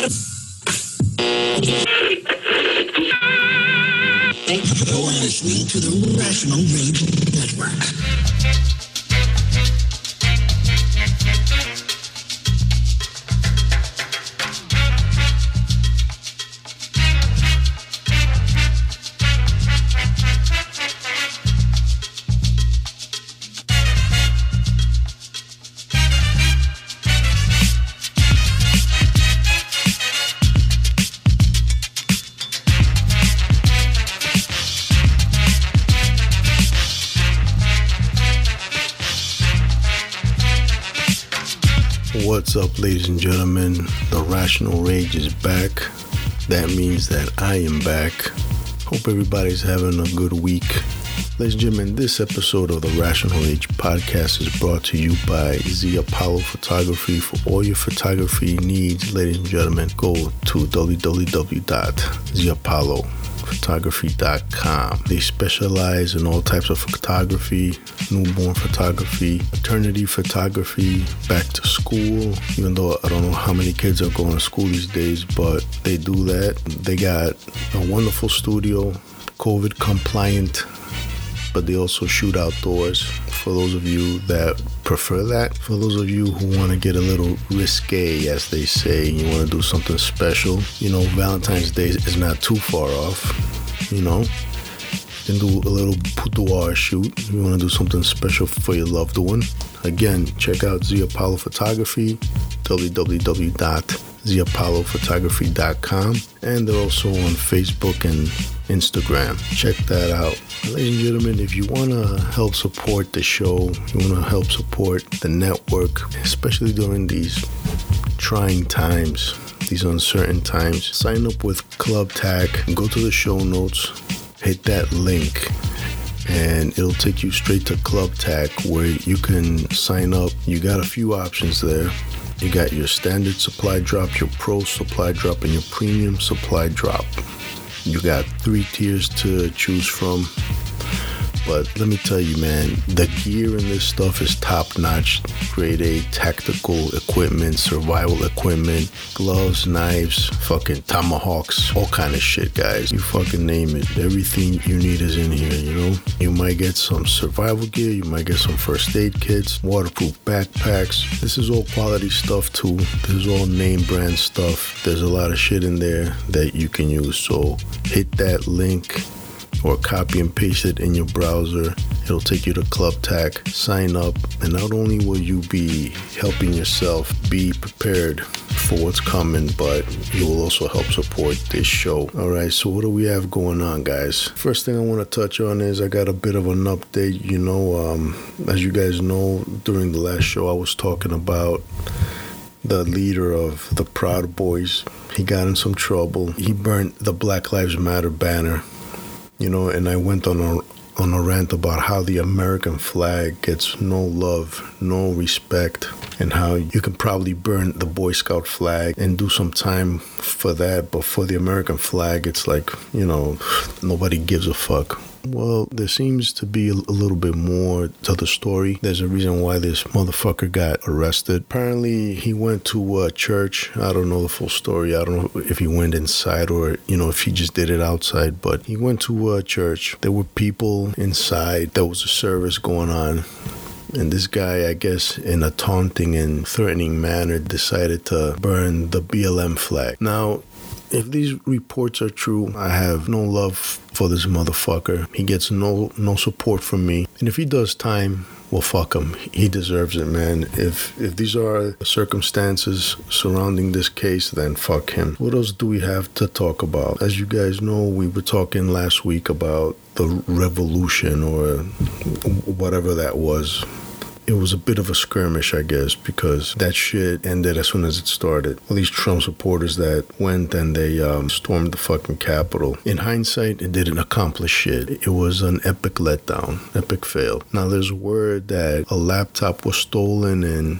You're listening to the Rational Rage Network. Ladies and gentlemen? The Rational Rage is back. That means that I am back. Hope everybody's having a good week. Ladies and gentlemen, this episode of the Rational Rage podcast is brought to you by Z Apollo Photography. For all your photography needs, ladies and gentlemen, go to www.zapollophotography.com. They specialize in all types of photography, newborn photography, maternity photography, back to school. Even though I don't know how many kids are going to school these days, but they do that. They got a wonderful studio, COVID compliant, but they also shoot outdoors. For those of you that prefer that, for those of you who want to get a little risque, as they say, you want to do something special, you know, Valentine's Day is not too far off, you know. You can do a little boudoir shoot. You want to do something special for your loved one. Again, check out Z Apollo Photography, www.zapollophotography.com, and they're also on Facebook and Instagram. Check that out. Ladies and gentlemen, if you want to help support the show, you want to help support the network, especially during these trying times, these uncertain times, sign up with Club Tac. Go to the show notes, hit that link, and it'll take you straight to Club Tac where you can sign up. You got a few options there. You got your standard supply drop, your pro supply drop, and your premium supply drop. You got three tiers to choose from. But let me tell you, man, the gear in this stuff is top notch. Grade A tactical equipment, survival equipment, gloves, knives, fucking tomahawks, all kind of shit, guys. You fucking name it. Everything you need is in here, you know? You might get some survival gear, you might get some first aid kits, waterproof backpacks. This is all quality stuff, too. This is all name brand stuff. There's a lot of shit in there that you can use. So hit that link or copy and paste it in your browser. It'll take you to Club Tac. Sign up, and not only will you be helping yourself be prepared for what's coming, but you will also help support this show. All right, so what do we have going on, guys? First thing I want to touch on is I got a bit of an update. You know, um, as you guys know, during the last show, I was talking about the leader of the Proud Boys. He got in some trouble. He burnt the Black Lives Matter banner you know, and I went on a on a rant about how the American flag gets no love, no respect, and how you can probably burn the Boy Scout flag and do some time for that, but for the American flag, it's like, you know, nobody gives a fuck. Well, there seems to be a little bit more to the story. There's a reason why this motherfucker got arrested. Apparently, he went to a church. I don't know the full story. I don't know if he went inside or, you know, if he just did it outside, but he went to a church. There were people inside. There was a service going on. And this guy, I guess, in a taunting and threatening manner, decided to burn the BLM flag. Now, if these reports are true, I have no love for this motherfucker. He gets no no support from me. And if he does time, well fuck him. He deserves it, man. If if these are circumstances surrounding this case, then fuck him. What else do we have to talk about? As you guys know, we were talking last week about the revolution or whatever that was it was a bit of a skirmish, I guess, because that shit ended as soon as it started. All these Trump supporters that went and they um, stormed the fucking Capitol. In hindsight, it didn't accomplish shit. It was an epic letdown, epic fail. Now, there's word that a laptop was stolen and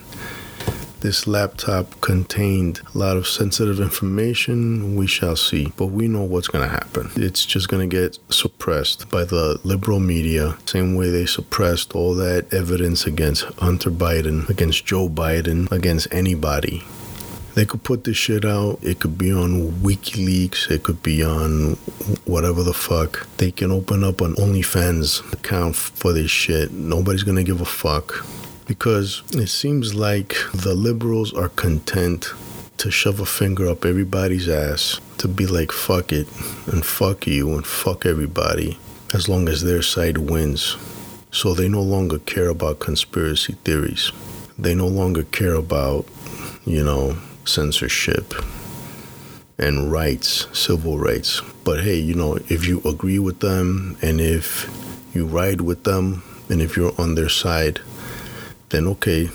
this laptop contained a lot of sensitive information. We shall see. But we know what's going to happen. It's just going to get suppressed by the liberal media, same way they suppressed all that evidence against Hunter Biden, against Joe Biden, against anybody. They could put this shit out. It could be on WikiLeaks. It could be on whatever the fuck. They can open up an OnlyFans account for this shit. Nobody's gonna give a fuck. Because it seems like the liberals are content to shove a finger up everybody's ass, to be like, fuck it, and fuck you, and fuck everybody, as long as their side wins. So they no longer care about conspiracy theories. They no longer care about, you know, censorship and rights, civil rights. But hey, you know, if you agree with them and if you ride with them and if you're on their side, then okay,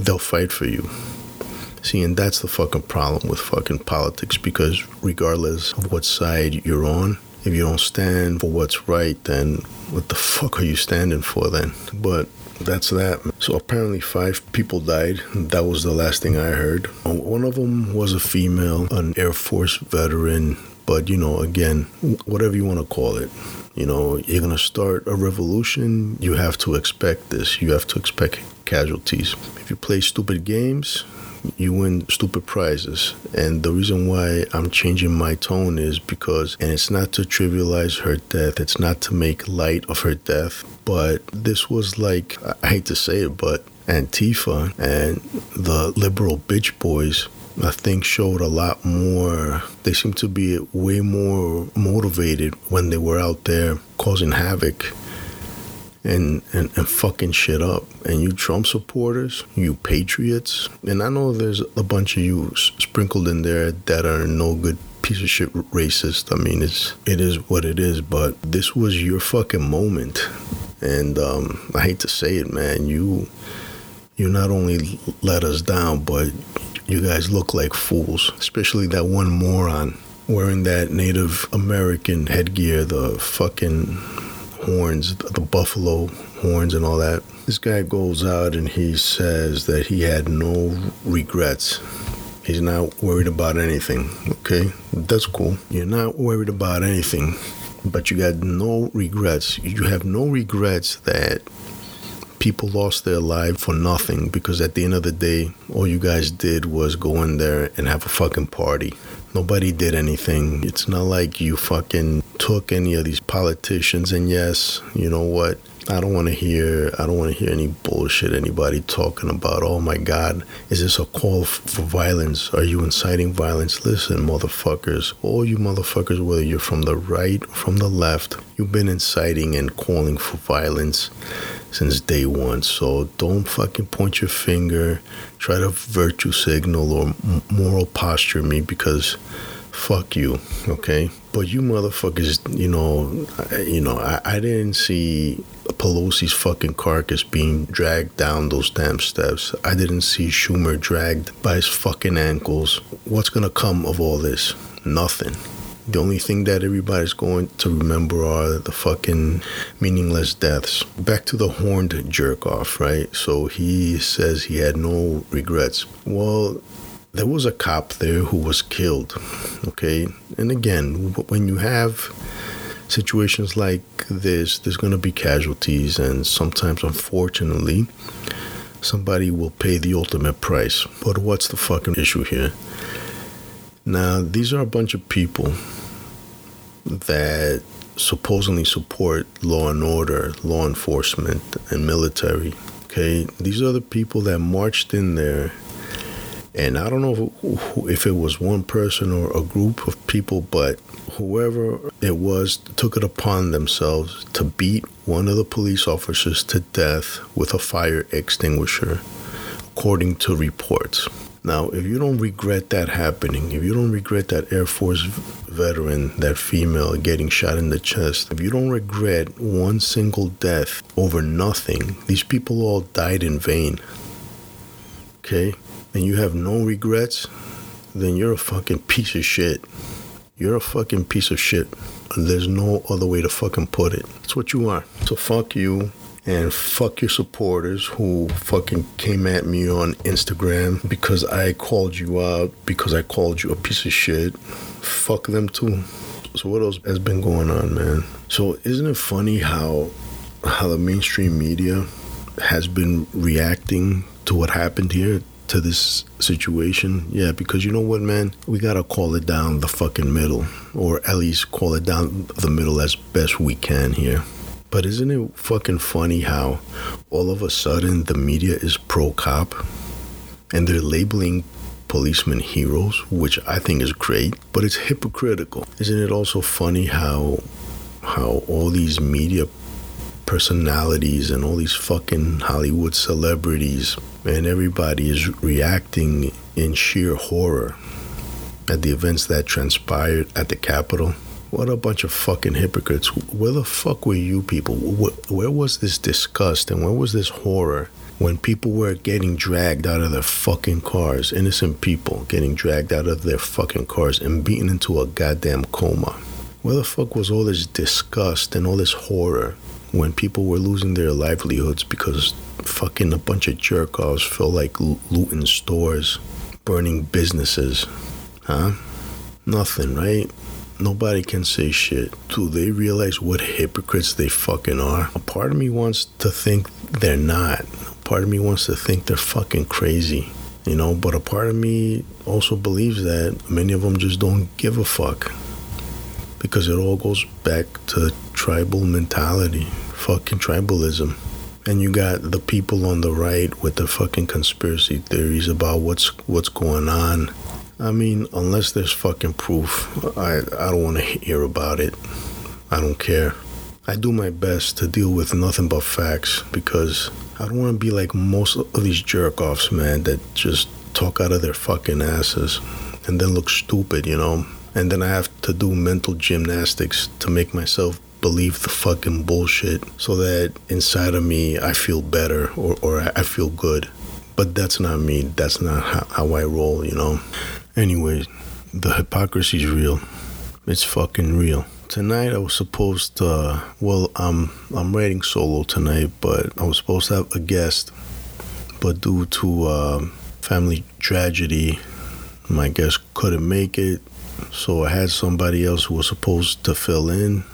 they'll fight for you. See, and that's the fucking problem with fucking politics because regardless of what side you're on, if you don't stand for what's right, then what the fuck are you standing for then? But that's that. So apparently, five people died. That was the last thing I heard. One of them was a female, an Air Force veteran. But you know, again, whatever you want to call it, you know, you're gonna start a revolution. You have to expect this. You have to expect casualties. If you play stupid games, you win stupid prizes. And the reason why I'm changing my tone is because, and it's not to trivialize her death, it's not to make light of her death, but this was like, I hate to say it, but Antifa and the liberal bitch boys I think showed a lot more. They seemed to be way more motivated when they were out there causing havoc and, and, and fucking shit up. And you Trump supporters, you patriots, and I know there's a bunch of you sprinkled in there that are no good piece of shit racist. I mean, it's it is what it is. But this was your fucking moment, and um, I hate to say it, man. You you not only let us down, but you guys look like fools, especially that one moron wearing that Native American headgear, the fucking horns, the buffalo horns, and all that. This guy goes out and he says that he had no regrets. He's not worried about anything. Okay, that's cool. You're not worried about anything, but you got no regrets. You have no regrets that people lost their life for nothing because at the end of the day, all you guys did was go in there and have a fucking party. Nobody did anything. It's not like you fucking took any of these politicians. And yes, you know what? I don't want to hear. I don't want to hear any bullshit. Anybody talking about, oh my God, is this a call for violence? Are you inciting violence? Listen, motherfuckers, all you motherfuckers, whether you're from the right or from the left, you've been inciting and calling for violence since day one. So don't fucking point your finger, try to virtue signal or moral posture me because fuck you, okay? But you motherfuckers, you know, you know, I, I didn't see Pelosi's fucking carcass being dragged down those damn steps. I didn't see Schumer dragged by his fucking ankles. What's gonna come of all this? Nothing. The only thing that everybody's going to remember are the fucking meaningless deaths. Back to the horned jerk off, right? So he says he had no regrets. Well, there was a cop there who was killed, okay? And again, when you have situations like this, there's going to be casualties, and sometimes, unfortunately, somebody will pay the ultimate price. But what's the fucking issue here? Now, these are a bunch of people that supposedly support law and order, law enforcement, and military. Okay, these are the people that marched in there, and I don't know if, it was one person or a group of people, but whoever it was took it upon themselves to beat one of the police officers to death with a fire extinguisher, according to reports. Now, if you don't regret that happening, if you don't regret that Air Force veteran, that female getting shot in the chest, if you don't regret one single death over nothing, these people all died in vain. Okay? And you have no regrets, then you're a fucking piece of shit. You're a fucking piece of shit. There's no other way to fucking put it. That's what you are. So fuck you and fuck your supporters who fucking came at me on Instagram because I called you out, because I called you a piece of shit. Fuck them too. So what else has been going on, man? So isn't it funny how how the mainstream media has been reacting to what happened here to this situation? Yeah, because you know what, man? We gotta call it down the fucking middle, or at least call it down the middle as best we can here. But isn't it fucking funny how all of a sudden the media is pro cop and they're labeling policemen heroes, which I think is great, but it's hypocritical. Isn't it also funny how how all these media personalities and all these fucking Hollywood celebrities and everybody is reacting in sheer horror at the events that transpired at the Capitol? What a bunch of fucking hypocrites. Where the fuck were you people? Where was this disgust and where was this horror when people were getting dragged out of their fucking cars? Innocent people getting dragged out of their fucking cars and beaten into a goddamn coma. Where the fuck was all this disgust and all this horror when people were losing their livelihoods because fucking a bunch of jerk offs felt like looting stores, burning businesses? Huh? Nothing, right? Nobody can say shit. Do they realize what hypocrites they fucking are? A part of me wants to think they're not. A part of me wants to think they're fucking crazy. You know, but a part of me also believes that many of them just don't give a fuck. Because it all goes back to tribal mentality, fucking tribalism. And you got the people on the right with the fucking conspiracy theories about what's what's going on I mean, unless there's fucking proof, I, I don't want to hear about it. I don't care. I do my best to deal with nothing but facts because I don't want to be like most of these jerk offs, man, that just talk out of their fucking asses and then look stupid, you know? And then I have to do mental gymnastics to make myself believe the fucking bullshit so that inside of me I feel better or, or I feel good. But that's not me. That's not how, how I roll, you know? Anyway, the hypocrisy is real. It's fucking real. Tonight I was supposed to, well, I'm I'm writing solo tonight, but I was supposed to have a guest, but due to uh, family tragedy, my guest couldn't make it, so I had somebody else who was supposed to fill in,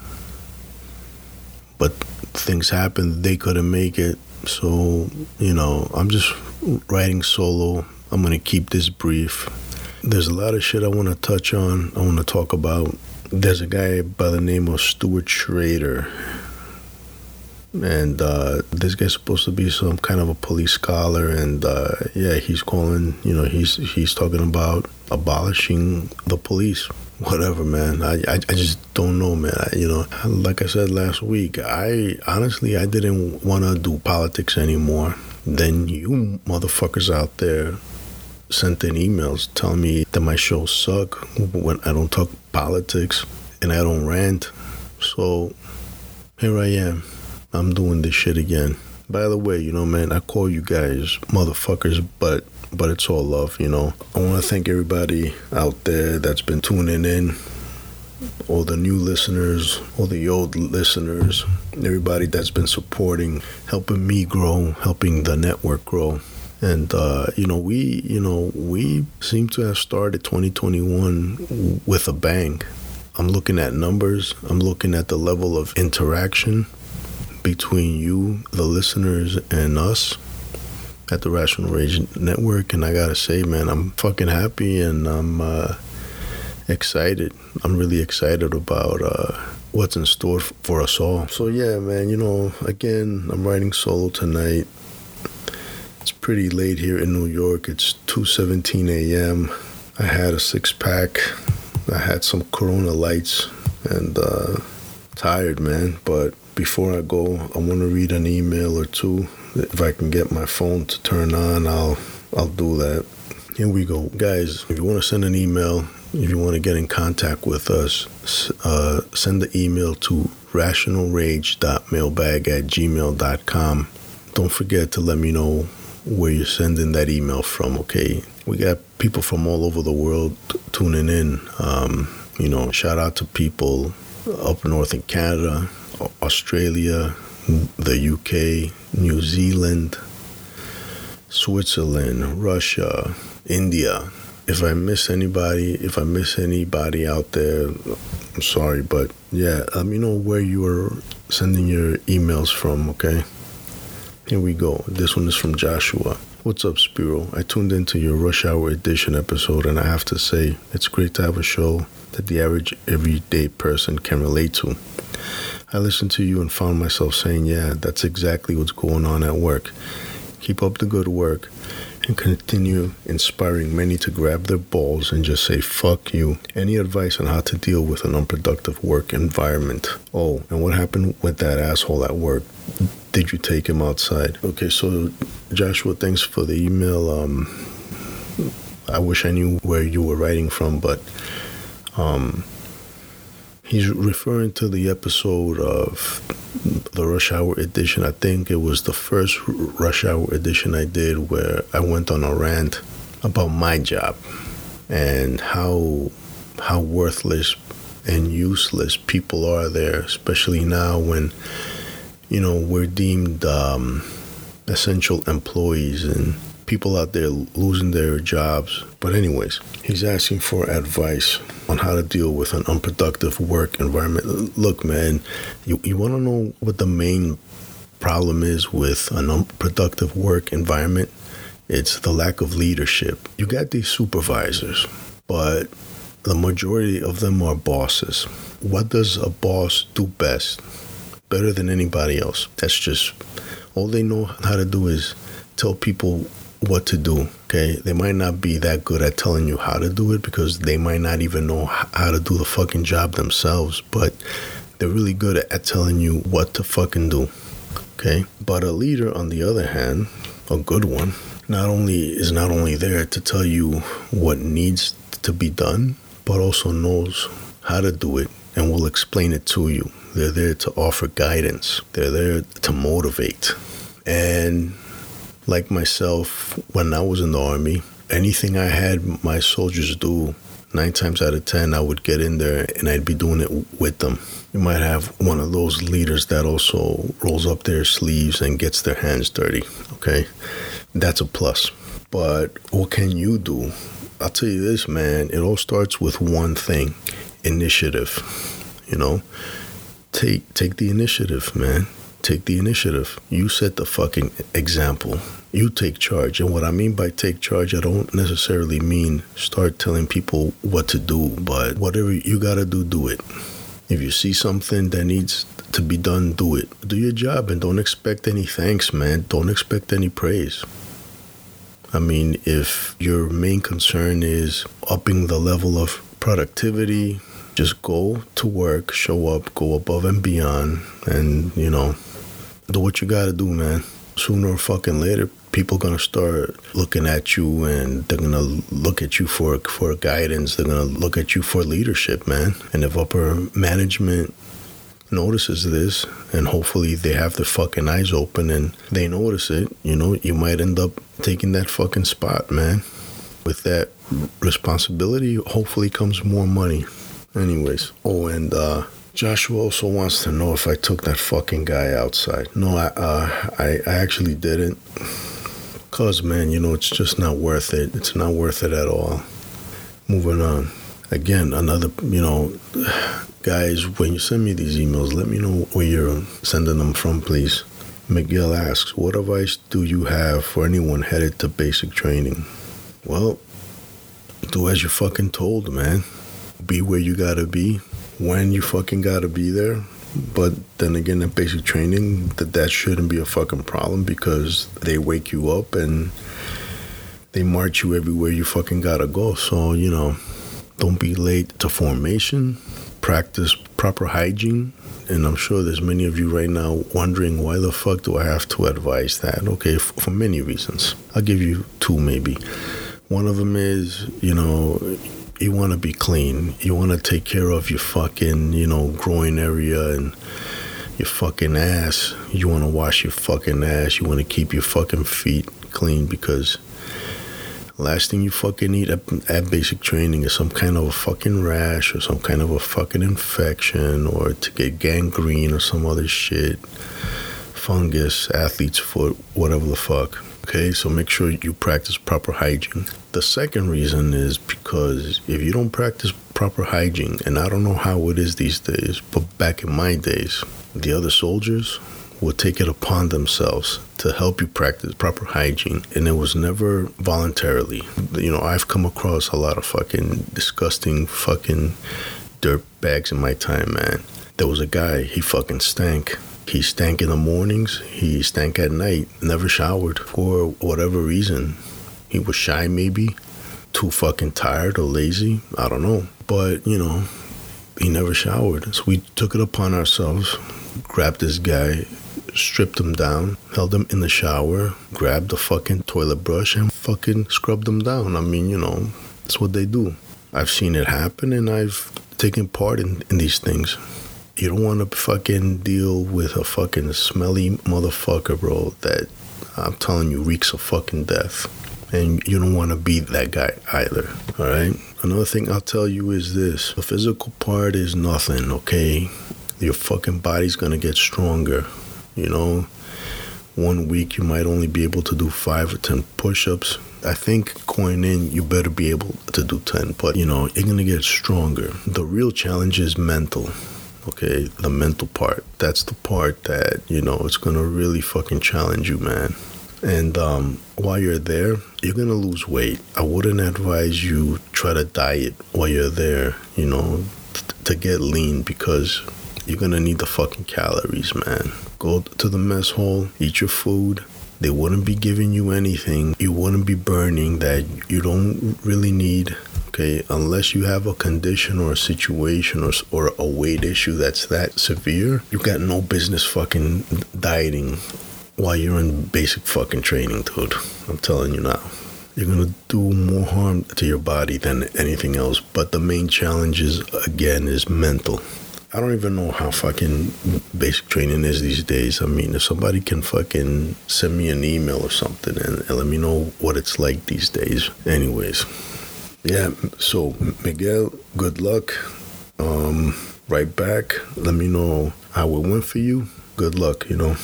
but things happened, they couldn't make it, so you know I'm just writing solo. I'm gonna keep this brief there's a lot of shit I want to touch on. I want to talk about. There's a guy by the name of Stuart Schrader. And uh, this guy's supposed to be some kind of a police scholar, and uh, yeah, he's calling. You know, he's he's talking about abolishing the police. Whatever, man. I, I, I just don't know, man. I, you know, like I said last week, I honestly I didn't want to do politics anymore. Then you motherfuckers out there sent in emails telling me that my shows suck when I don't talk politics and I don't rant. So here I am. I'm doing this shit again. By the way, you know, man, I call you guys motherfuckers, but but it's all love, you know. I want to thank everybody out there that's been tuning in. All the new listeners, all the old listeners, everybody that's been supporting, helping me grow, helping the network grow. And uh, you know, we you know we seem to have started 2021 with a bang. I'm looking at numbers. I'm looking at the level of interaction between you, the listeners, and us at the Rational Rage Network. And I gotta say, man, I'm fucking happy and I'm uh, excited. I'm really excited about uh, what's in store for us all. So yeah, man, you know, again, I'm writing solo tonight pretty late here in New York. It's 2:17 a.m. I had a six pack. I had some Corona lights and uh, tired, man. But before I go, I want to read an email or two. If I can get my phone to turn on, I'll I'll do that. Here we go, guys. If you want to send an email, if you want to get in contact with us, uh, send the email to rationalrage.mailbag at gmail.com. Don't forget to let me know where you're sending that email from, okay? We got people from all over the world t- tuning in. Um, you know, shout out to people up north in Canada, Australia, the UK, New Zealand, Switzerland, Russia, India. If I miss anybody, if I miss anybody out there, I'm sorry, but yeah, let me know where you are sending your emails from, okay? Here we go. This one is from Joshua. What's up, Spiro? I tuned into your Rush Hour Edition episode, and I have to say, it's great to have a show that the average everyday person can relate to. I listened to you and found myself saying, yeah, that's exactly what's going on at work. Keep up the good work and continue inspiring many to grab their balls and just say, fuck you. Any advice on how to deal with an unproductive work environment? Oh, and what happened with that asshole at work? Did you take him outside? Okay, so Joshua, thanks for the email. Um, I wish I knew where you were writing from, but um, he's referring to the episode of the Rush Hour edition. I think it was the first Rush Hour edition I did where I went on a rant about my job and how how worthless and useless people are there, especially now when you know we're deemed um, essential employees and people out there losing their jobs. But, anyways, he's asking for advice on how to deal with an unproductive work environment. Look, man, you, you want to know what the main problem is with an unproductive work environment? It's the lack of leadership. You got these supervisors, but the majority of them are bosses. What does a boss do best? Better than anybody else. That's just all they know how to do is tell people what to do. Okay, they might not be that good at telling you how to do it because they might not even know how to do the fucking job themselves, but they're really good at telling you what to fucking do. Okay, but a leader, on the other hand, a good one, not only is not only there to tell you what needs to be done, but also knows how to do it and will explain it to you. They're there to offer guidance. They're there to motivate. And like myself, when I was in the army, anything I had my soldiers do, nine times out of ten, I would get in there and I'd be doing it with them. You might have one of those leaders that also rolls up their sleeves and gets their hands dirty. Okay, that's a plus. But what can you do? I'll tell you this, man. It all starts with one thing: initiative. You know, take take the initiative, man take the initiative. You set the fucking example. You take charge. And what I mean by take charge, I don't necessarily mean start telling people what to do, but whatever you got to do, do it. If you see something that needs to be done, do it. Do your job and don't expect any thanks, man. Don't expect any praise. I mean, if your main concern is upping the level of productivity, just go to work, show up, go above and beyond, and, you know, do what you gotta do, man. Sooner or fucking later, people gonna start looking at you and they're gonna look at you for for guidance. They're gonna look at you for leadership, man. And if upper management notices this and hopefully they have their fucking eyes open and they notice it, you know, you might end up taking that fucking spot, man. With that responsibility, hopefully comes more money. Anyways, oh, and uh, Joshua also wants to know if I took that fucking guy outside. No, I, uh, I, I actually didn't. Cause man, you know, it's just not worth it. It's not worth it at all. Moving on. Again, another, you know, guys, when you send me these emails, let me know where you're sending them from, please. Miguel asks, What advice do you have for anyone headed to basic training? Well, do as you're fucking told, man. Be where you gotta be when you fucking gotta be there. But then again, in basic training, that that shouldn't be a fucking problem because they wake you up and they march you everywhere you fucking gotta go. So you know, don't be late to formation. Practice proper hygiene. And I'm sure there's many of you right now wondering why the fuck do I have to advise that? Okay, for many reasons. I'll give you two maybe. One of them is, you know, you want to be clean. You want to take care of your fucking, you know, groin area and your fucking ass. You want to wash your fucking ass. You want to keep your fucking feet clean because last thing you fucking need at, at, basic training is some kind of a fucking rash or some kind of a fucking infection or to get gangrene or some other shit. Fungus, athlete's foot, whatever the fuck. Okay, so make sure you practice proper hygiene. The second reason is because if you don't practice proper hygiene, and I don't know how it is these days, but back in my days, the other soldiers would take it upon themselves to help you practice proper hygiene. And it was never voluntarily. You know, I've come across a lot of fucking disgusting fucking dirt bags in my time, man. There was a guy, he fucking stank. He stank in the mornings, he stank at night, never showered for whatever reason. He was shy, maybe, too fucking tired or lazy. I don't know. But, you know, he never showered. So we took it upon ourselves, grabbed this guy, stripped him down, held him in the shower, grabbed the fucking toilet brush, and fucking scrubbed him down. I mean, you know, that's what they do. I've seen it happen and I've taken part in, in these things. You don't want to fucking deal with a fucking smelly motherfucker, bro, that I'm telling you reeks of fucking death. And you don't want to be that guy either, all right? Another thing I'll tell you is this the physical part is nothing, okay? Your fucking body's gonna get stronger, you know? One week you might only be able to do five or 10 push ups. I think going in, you better be able to do 10, but you know, you're gonna get stronger. The real challenge is mental okay the mental part. That's the part that you know it's gonna really fucking challenge you man. And um, while you're there you're gonna lose weight. I wouldn't advise you try to diet while you're there you know t- to get lean because you're gonna need the fucking calories man. Go to the mess hall eat your food. They wouldn't be giving you anything. You wouldn't be burning that you don't really need okay unless you have a condition or a situation or, or a weight issue that's that severe you got no business fucking dieting while you're in basic fucking training dude i'm telling you now you're gonna do more harm to your body than anything else but the main challenge is again is mental I don't even know how fucking basic training is these days. I mean, if somebody can fucking send me an email or something and, and let me know what it's like these days. Anyways, yeah, so Miguel, good luck. Um, write back. Let me know how it went for you. Good luck, you know.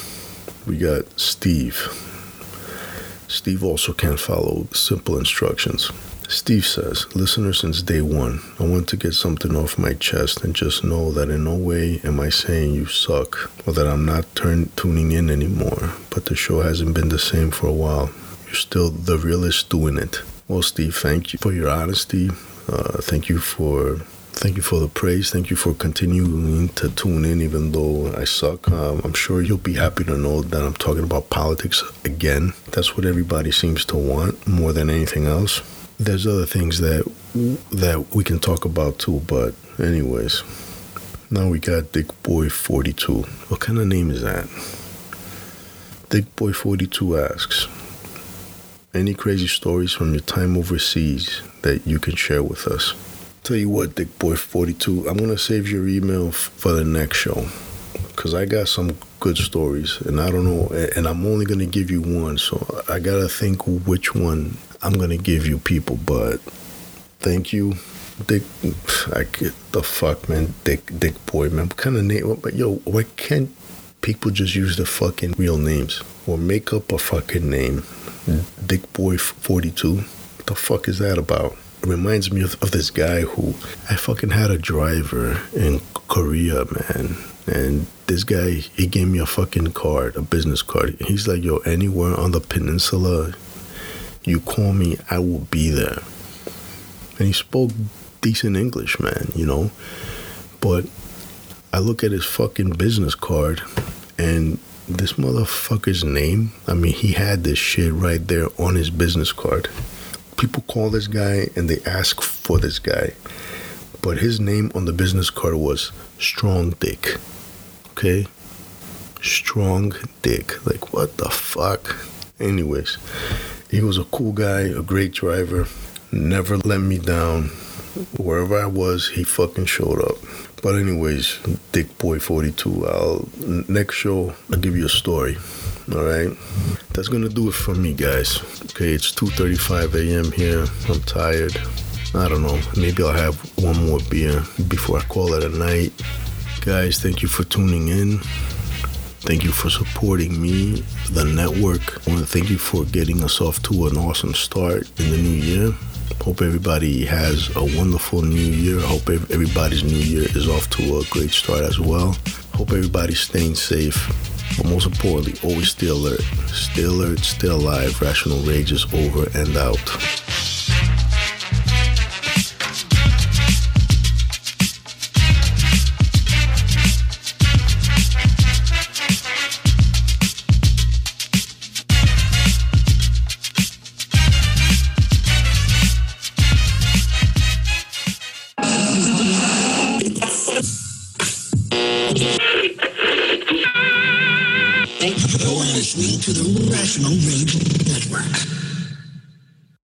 We got Steve. Steve also can't follow simple instructions. Steve says, Listener since day one, I want to get something off my chest and just know that in no way am I saying you suck or that I'm not turn- tuning in anymore, but the show hasn't been the same for a while. You're still the realist doing it. Well, Steve, thank you for your honesty. Uh, thank you for thank you for the praise. Thank you for continuing to tune in, even though I suck. Um, I'm sure you'll be happy to know that I'm talking about politics again. That's what everybody seems to want more than anything else. There's other things that that we can talk about too, but anyways, now we got Dick Boy 42. What kind of name is that? Dick Boy 42 asks. Any crazy stories from your time overseas that you can share with us? Tell you what, Dick Boy 42, I'm gonna save your email f- for the next show because I got some good stories, and I don't know, and I'm only gonna give you one, so I gotta think which one I'm gonna give you, people. But thank you, Dick. I get the fuck, man, Dick, Dick Boy, man. What kind of name? But yo, why can't people just use the fucking real names or make up a fucking name? Dick Boy 42. What the fuck is that about? It reminds me of, of this guy who I fucking had a driver in Korea, man. And this guy, he gave me a fucking card, a business card. He's like, yo, anywhere on the peninsula, you call me, I will be there. And he spoke decent English, man, you know? But I look at his fucking business card and this motherfucker's name, I mean, he had this shit right there on his business card. People call this guy and they ask for this guy. But his name on the business card was Strong Dick. Okay? Strong Dick. Like, what the fuck? Anyways, he was a cool guy, a great driver, never let me down. Wherever I was, he fucking showed up. But anyways, Dick Boy 42. I'll next show I'll give you a story. All right. That's gonna do it for me, guys. Okay, it's 2:35 a.m. here. I'm tired. I don't know. Maybe I'll have one more beer before I call it a night. Guys, thank you for tuning in. Thank you for supporting me, the network. I want to thank you for getting us off to an awesome start in the new year. Hope everybody has a wonderful new year. Hope everybody's new year is off to a great start as well. Hope everybody's staying safe. But most importantly, always stay alert. Stay alert, stay alive. Rational Rage is over and out. You're listening